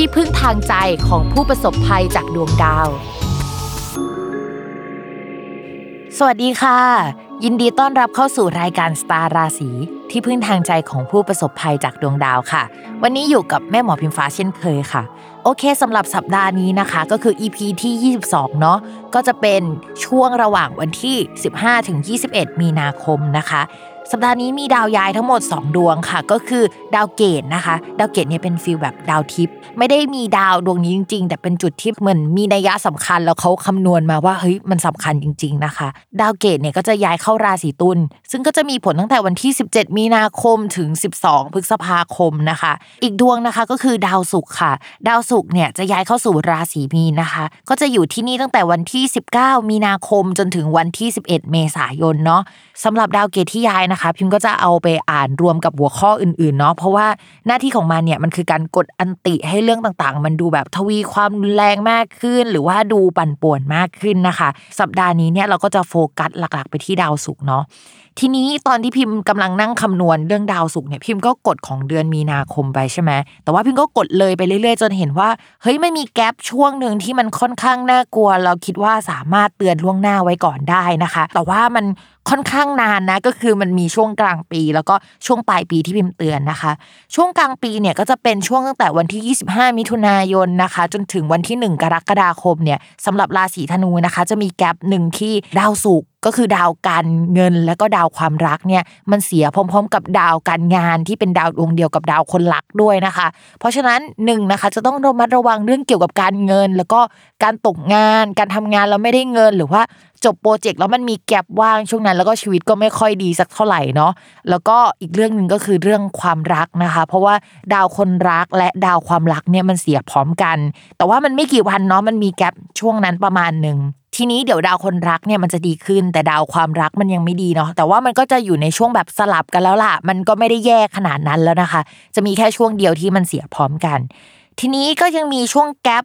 ที่พึ่งทางใจของผู้ประสบภัยจากดวงดาว สวัสดีค่ะ ยินดีต้อนรับเข้าสู่รายการสตาร์ราศีที่พึ่งทางใจของผู้ประสบภัยจากดวงดาวค่ะ วันนี้อยู่กับแม่หมอพิมฟ้าเช่นเคยค่ะ โอเคสำหรับสัปดาห์นี้นะคะ ก็คือ EP ที่ 22 เนาะก็จะเป็นช่วงระหว่างวันที่ 15ถึง21 มีนาคมนะคะ สัปดาห์นี้มีดาวย้ายทั้งหมด 2 ดวงค่ะ ก็คือดาวเกตุนะคะ ดาวเกตุเนี่ยเป็น feel แบบดาวทิพย์ไม่ได้มีดาวดวงนี้จริง ๆ แต่เป็นจุดที่เหมือนมีนัยยะสำคัญแล้วเขาคำนวณมาว่าเฮ้ยมันสำคัญจริง ๆนะคะ ดาวเกตุเนี่ยก็จะย้ายเข้าราศีตุลซึ่งก็จะมีผลตั้งแต่วันที่ 17 มีนาคมถึง 12 พฤษภาคมนะคะ อีกดวงนะคะก็คือดาวศุกร์ค่ะ ดาวศุกร์เนี่ยจะย้ายเข้าสู่ราศีมีนนะคะ ก็จะอยู่ที่นี่ตั้งแต่วันที่ 19 มีนาคมจนถึงวันที่ 11 เมษายนเนาะสำหรับดาวเกตที่ย้ายนะคะ พิมก็จะเอาไปอ่านรวมกับหัวข้ออื่นๆเนาะเพราะว่าหน้าที่ของมันเนี่ยมันคือการกดอันติให้เรื่องต่างๆ มันดูแบบทวีความรุนแรงมากขึ้น หรือว่าดูปั่นป่วนมากขึ้นนะคะ สัปดาห์นี้เนี่ยเราก็จะโฟกัสหลักๆ ไปที่ดาวศุกร์เนาะทีนี้ตอนที่พิมพ์กำลังนั่งคำนวณเรื่องดาวศุกร์เนี่ยพิมพ์ก็กดของเดือนมีนาคมไปใช่ไหมแต่ว่าพิมพ์ก็กดเลยไปเรื่อยๆ จนเห็นว่าเฮ้ยไม่มีแกลบช่วงหนึ่งที่มันค่อนข้างน่ากลัว เราคิดว่าสามารถเตือนล่วงหน้าไว้ก่อนได้นะคะ แต่ว่ามัน ค่อนข้างนานนะก็คือมันมีช่วงกลางปี แล้วก็ช่วงปลายปีที่พิมพ์เตือนนะคะ ช่วงกลางปีเนี่ยก็จะเป็นช่วงตั้งแต่วันที่ 25 มิถุนายนนะคะ จนถึงวันที่ 1 กรกฎาคมเนี่ยสำหรับราศีธนูนะคะ จะมีแกลบหนึ่งที่ดาวศุกร์ก็คือดาวการเงินและก็ดาวความรักเนี่ยมันเสียพร้อม ๆ กับดาวการงานที่เป็นดาวดวงเดียวกับดาวคนรักด้วยนะคะ เพราะฉะนั้นหนึ่งนะคะจะต้องระมัดระวังเรื่องเกี่ยวกับการเงิน แล้วก็การตกงาน การทำงานแล้วไม่ได้เงินหรือว่า จบโปรเจกต์แล้วมันมีแกลบว่างช่วงนั้น แล้วก็ชีวิตก็ไม่ค่อยดีสักเท่าไหร่เนาะแล้วก็อีกเรื่องหนึ่งก็คือเรื่องความรักนะคะ เพราะว่าดาวคนรักและดาวความรักเนี่ยมันเสียพร้อมกัน แต่ว่ามันไม่กี่วันเนาะมันมีแกลบช่วงนั้นประมาณหนึ่งทีนี้เดี๋ยวดาวคนรักเนี่ยมันจะดีขึ้น แต่ดาวความรักมันยังไม่ดีเนาะแต่ว่ามันก็จะอยู่ในช่วงแบบสลับกันแล้วล่ะ มันก็ไม่ได้แย่ขนาดนั้นแล้วนะคะ จะมีแค่ช่วงเดียวที่มันเสียพร้อมกัน ทีนี้ก็ยังมีช่วงแกลบ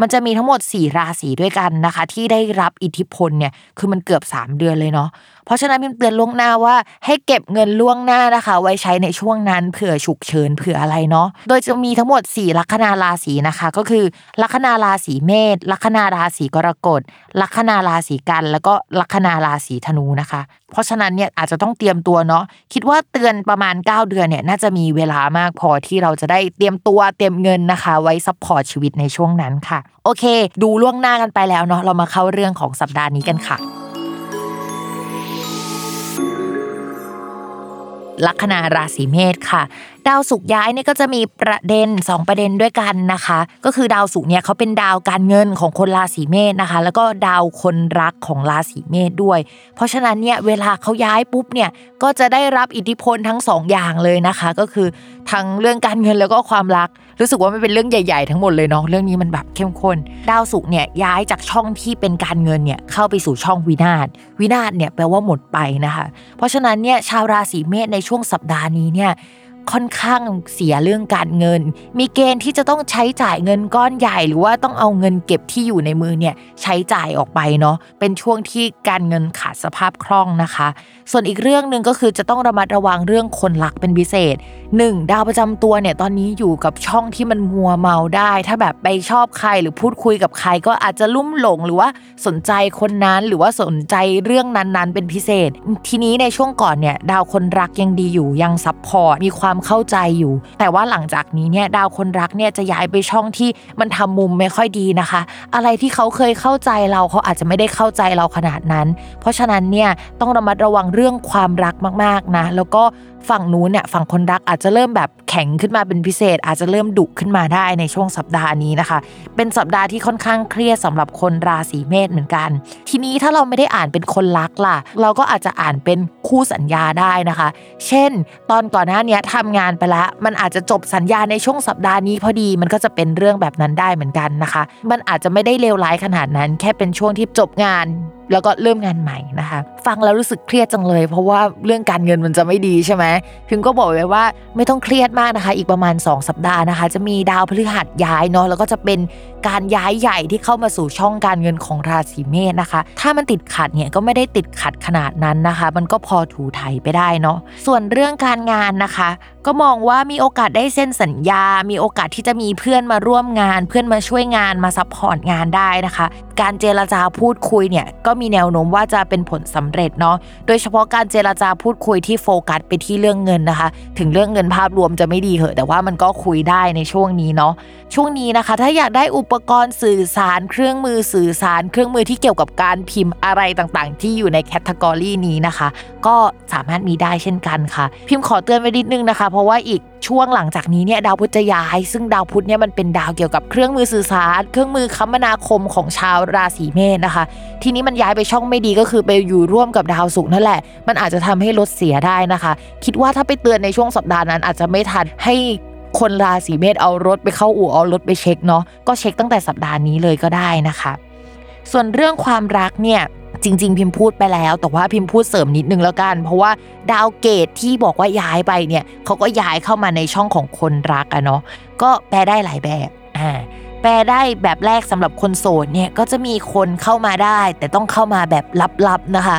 มันจะมีทั้งหมด 4 ราศีด้วยกันนะคะ ที่ได้รับอิทธิพลเนี่ยคือมันเกือบ 3 เดือนเลยเนาะ เพราะฉะนั้นพิมเตือนล่วงหน้าว่าให้เก็บเงินล่วงหน้านะคะ ไว้ใช้ในช่วงนั้นเผื่อฉุกเฉินเผื่ออะไรเนาะโดยจะมีทั้งหมด 4 ลัคนาราศีนะคะ ก็คือ ลัคนาราศีเมษลัคนาราศีกรกฎลัคนาราศีกันย์ แล้วก็ลัคนาราศีธนูนะคะ เพราะฉะนั้นเนี่ยอาจจะต้องเตรียมตัวเนาะคิดว่าเตือนประมาณ 9 เดือนเนี่ยน่าจะมีเวลามากพอที่เราจะได้เตรียมตัวเตรียมเงินนะคะ ไว้ support ชีวิตในช่วงนั้นค่ะ โอเค ดูล่วงหน้ากันไปแล้วเนาะเรามาเข้าเรื่องของสัปดาห์นี้กันค่ะ ลัคนาราศีเมษค่ะ ดาวศุกร์ย้ายเนี่ยก็จะมีประเด็น 2 ประเด็นด้วยกันนะคะ ก็คือดาวศุกร์เนี่ยเขาเป็นดาวการเงินของคนราศีเมษนะคะ แล้วก็ดาวคนรักของราศีเมษด้วย เพราะฉะนั้นเนี่ยเวลาเขาย้ายปุ๊บเนี่ยก็จะได้รับอิทธิพลทั้ง2อย่างเลยนะคะ ก็คือ ทั้งเรื่องการเงินแล้วก็ความรัก รู้สึกว่ามันเป็นเรื่องใหญ่ ๆ ทั้งหมดเลยเนาะเรื่องนี้มันแบบเข้มข้น ดาวศุกร์เนี่ยย้ายจากช่องที่เป็นการเงินเนี่ยเข้าไปสู่ช่องวินาศวินาศเนี่ยแปลว่าหมดไปนะคะ เพราะฉะนั้นเนี่ยชาวราศีเมษในช่วงสัปดาห์นี้เนี่ย ค่อนข้างเสียเรื่องการเงิน มีเกณฑ์ที่จะต้องใช้จ่ายเงินก้อนใหญ่ หรือว่าต้องเอาเงินเก็บที่อยู่ในมือเนี่ยใช้จ่ายออกไปเนาะเป็นช่วงที่การเงินขาดสภาพคล่องนะคะ ส่วนอีกเรื่องหนึ่งก็คือจะต้องระมัดระวังเรื่องคนรักเป็นพิเศษ 1. ดาวประจำตัวเนี่ยตอนนี้อยู่กับช่องที่มันมัวเมาได้ ถ้าแบบไปชอบใครหรือพูดคุยกับใครก็อาจจะลุ่มหลงหรือว่าสนใจคนนั้นหรือว่าสนใจเรื่องนั้นๆ เป็นพิเศษ ทีนี้ในช่วงก่อนเนี่ยดาวคนรักยังดีอยู่ยังซับพอร์ตมีความเข้าใจอยู่ แต่ว่าหลังจากนี้เนี่ยดาวคนรักเนี่ยจะย้ายไปช่องที่มันทำมุมไม่ค่อยดีนะคะ อะไรที่เขาเคยเข้าใจเราเขาอาจจะไม่ได้เข้าใจเราขนาดนั้น เพราะฉะนั้นเนี่ยต้องระมัดระวังเรื่องความรักมากๆนะแล้วก็ ฝั่งนู้นเนี่ยฝั่งคนรักอาจจะเริ่มแบบแข็งขึ้นมาเป็นพิเศษ อาจจะเริ่มดุขึ้นมาได้ในช่วงสัปดาห์นี้นะคะ เป็นสัปดาห์ที่ค่อนข้างเครียดสำหรับคนราศีเมษเหมือนกัน ทีนี้ถ้าเราไม่ได้อ่านเป็นคนรักล่ะ เราก็อาจจะอ่านเป็นคู่สัญญาได้นะคะ เช่น ตอนก่อนหน้านี้ทำงานไปล้วมันอาจจะจบสัญญาในช่วงสัปดาห์นี้พอดีมันก็จะเป็นเรื่องแบบนั้นได้เหมือนกันนะคะ มันอาจจะไม่ได้เลวร้ายขนาดนั้น แค่เป็นช่วงที่จบงานแล้วก็เริ่มงานใหม่นะคะ ฟังแล้วรู้สึกเครียดจังเลย เพราะว่าเรื่องการเงินมันจะไม่ดีใช่ไหมพิมก็บอกไว้ว่าไม่ต้องเครียดมากนะคะ อีกประมาณ 2 สัปดาห์นะคะ จะมีดาวพฤหัสย้ายเนาะแล้วก็จะเป็นการย้ายใหญ่ที่เข้ามาสู่ช่องการเงินของราศีเมษนะคะ ถ้ามันติดขัดเนี่ยก็ไม่ได้ติดขัดขนาดนั้นนะคะ มันก็พอถูไถไปได้เนาะส่วนเรื่องการงานนะคะ ก็มองว่ามีโอกาสได้เซ็นสัญญา มีโอกาสที่จะมีเพื่อนมาร่วมงาน เพื่อนมาช่วยงานมา support งานได้นะคะ การเจรจาพูดคุยเนี่ยก็มีแนวโน้มว่าจะเป็นผลสำเร็จเนาะ โดยเฉพาะการเจรจาพูดคุยที่โฟกัสไปที่เรื่องเงินนะคะ ถึงเรื่องเงินภาพรวมจะไม่ดีเหอะ แต่ว่ามันก็คุยได้ในช่วงนี้เนาะ ช่วงนี้นะคะ ถ้าอยากได้อุปกรณ์สื่อสาร เครื่องมือสื่อสาร เครื่องมือที่เกี่ยวกับการพิมพ์อะไรต่างๆ ที่อยู่ในแคตตากรีนี้นะคะ ก็สามารถมีได้เช่นกันค่ะ พิมพ์ขอเตือนไว้นิดนึงนะคะเพราะว่าอีกช่วงหลังจากนี้เนี่ยดาวพุธจะย้าย ซึ่งดาวพุธเนี่ยมันเป็นดาวเกี่ยวกับเครื่องมือสื่อสาร เครื่องมือคมนาคมของชาวราศีเมษนะคะ ทีนี้มันย้ายไปช่องไม่ดีก็คือไปอยู่ร่วมกับดาวศุกร์นั่นแหละ มันอาจจะทำให้รถเสียได้นะคะ คิดว่าถ้าไปเตือนในช่วงสัปดาห์นั้นอาจจะไม่ทันให้คนราศีเมษเอารถไปเข้าอู่เอารถไปเช็คเนาะก็เช็คตั้งแต่สัปดาห์นี้เลยก็ได้นะคะ ส่วนเรื่องความรักเนี่ย จริง ๆ พิมพ์พูดไปแล้ว แต่ว่าพิมพ์พูดเสริมนิดนึงแล้วกัน เพราะว่าดาวเกตที่บอกว่าย้ายไปเนี่ยเขาก็ย้ายเข้ามาในช่องของคนรักอะเนาะก็แปลได้หลายแบบอ่าแปลได้แบบแรกสำหรับคนโสดเนี่ยก็จะมีคนเข้ามาได้ แต่ต้องเข้ามาแบบลับๆนะคะ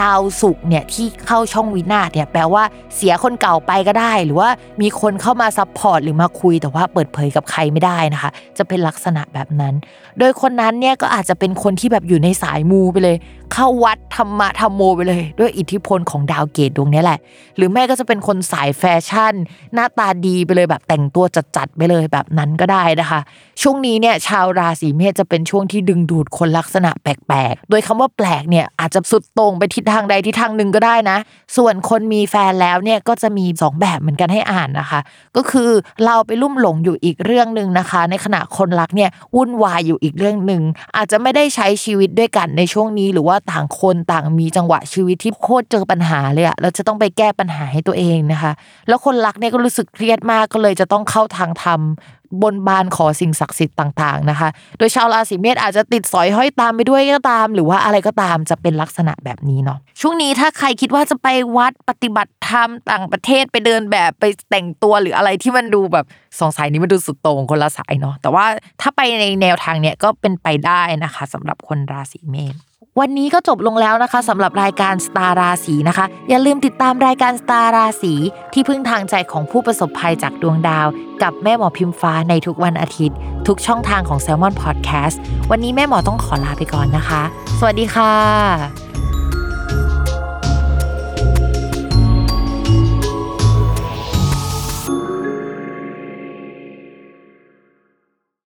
ดาวศุกร์เนี่ยที่เข้าช่องวินาศเนี่ยแปลว่าเสียคนเก่าไปก็ได้ หรือว่ามีคนเข้ามา support หรือมาคุยแต่ว่าเปิดเผยกับใครไม่ได้นะคะ จะเป็นลักษณะแบบนั้น โดยคนนั้นเนี่ยก็อาจจะเป็นคนที่แบบอยู่ในสายมูไปเลย เข้าวัดธรรมะธรรมโมไปเลย ด้วยอิทธิพลของดาวเกตุดวงนี้แหละ หรือไม่ก็จะเป็นคนสายแฟชั่น หน้าตาดีไปเลยแบบแต่งตัวจัดๆไปเลยแบบนั้นก็ได้นะคะ ช่วงนี้เนี่ยชาวราศีเมษจะเป็นช่วงที่ดึงดูดคนลักษณะแปลกๆ โดยคำว่าแปลกเนี่ยอาจจะสุดตรงไปทิศทางใดทิศทางหนึ่งก็ได้นะ ส่วนคนมีแฟนแล้วเนี่ยก็จะมี 2 แบบเหมือนกันให้อ่านนะคะ ก็คือเราไปลุ่มหลงอยู่อีกเรื่องหนึ่งนะคะ ในขณะคนรักเนี่ยวุ่นวายอยู่อีกเรื่องหนึ่งอาจจะไม่ได้ใช้ชีวิตด้วยกันในช่วงนี้ หรือว่าต่างคนต่างมีจังหวะชีวิตที่โคตรเจอปัญหาเลยอะเราจะต้องไปแก้ปัญหาให้ตัวเองนะคะ แล้วคนรักเนี่ยก็รู้สึกเครียดมากก็เลยจะต้องเข้าทางธรรม บนบานขอสิ่งศักดิ์สิทธิ์ต่างๆนะคะ โดยชาวราศีเมษอาจจะติดสอยห้อยตามไปด้วยก็ตาม หรือว่าอะไรก็ตามจะเป็นลักษณะแบบนี้เนาะช่วงนี้ถ้าใครคิดว่าจะไปวัดปฏิบัติธรรมต่างประเทศไปเดินแบบไปแต่งตัวหรืออะไรที่มันดูแบบสองสายนี้มันดูสุดโต่งคนละสายเนาะแต่ว่าถ้าไปในแนวทางเนี้ยก็เป็นไปได้นะคะสำหรับคนราศีเมษ วันนี้ก็จบลงแล้วนะคะสำหรับรายการสตาราสีนะคะ อย่าลืมติดตามรายการสตาราสีที่พึ่งทางใจของผู้ประสบภัยจากดวงดาว กับแม่หมอพิมฟ้าในทุกวันอาทิตย์ ทุกช่องทางของ s ซ l m o n Podcast วันนี้แม่หมอต้องขอลาไปก่อนนะคะ สวัสดีค่ะ